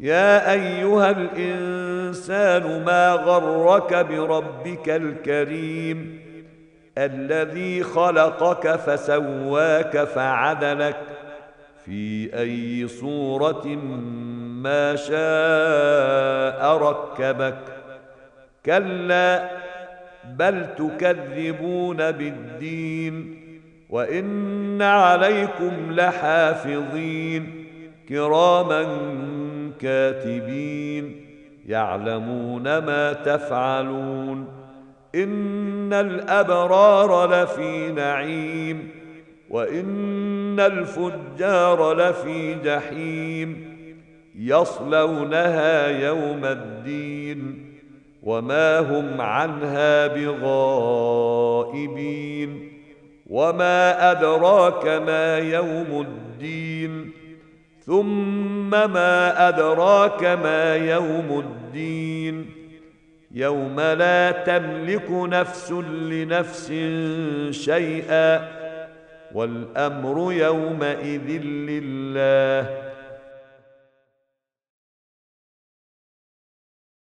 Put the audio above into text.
يا أيها الإنسان ما غرك بربك الكريم الذي خلقك فسواك فعدلك في أي صورة ما شاء ركبك كلا بل تكذبون بالدين وإن عليكم لحافظين كراما كاتبين يعلمون ما تفعلون إن الأبرار لفي نعيم وإن الفجار لفي جحيم يصلونها يوم الدين وما هم عنها بغائبين وما أدراك ما يوم الدين ثم ما أدراك ما يوم الدين. يوم لا تملك نفس لنفس شيئا والأمر يومئذ لله.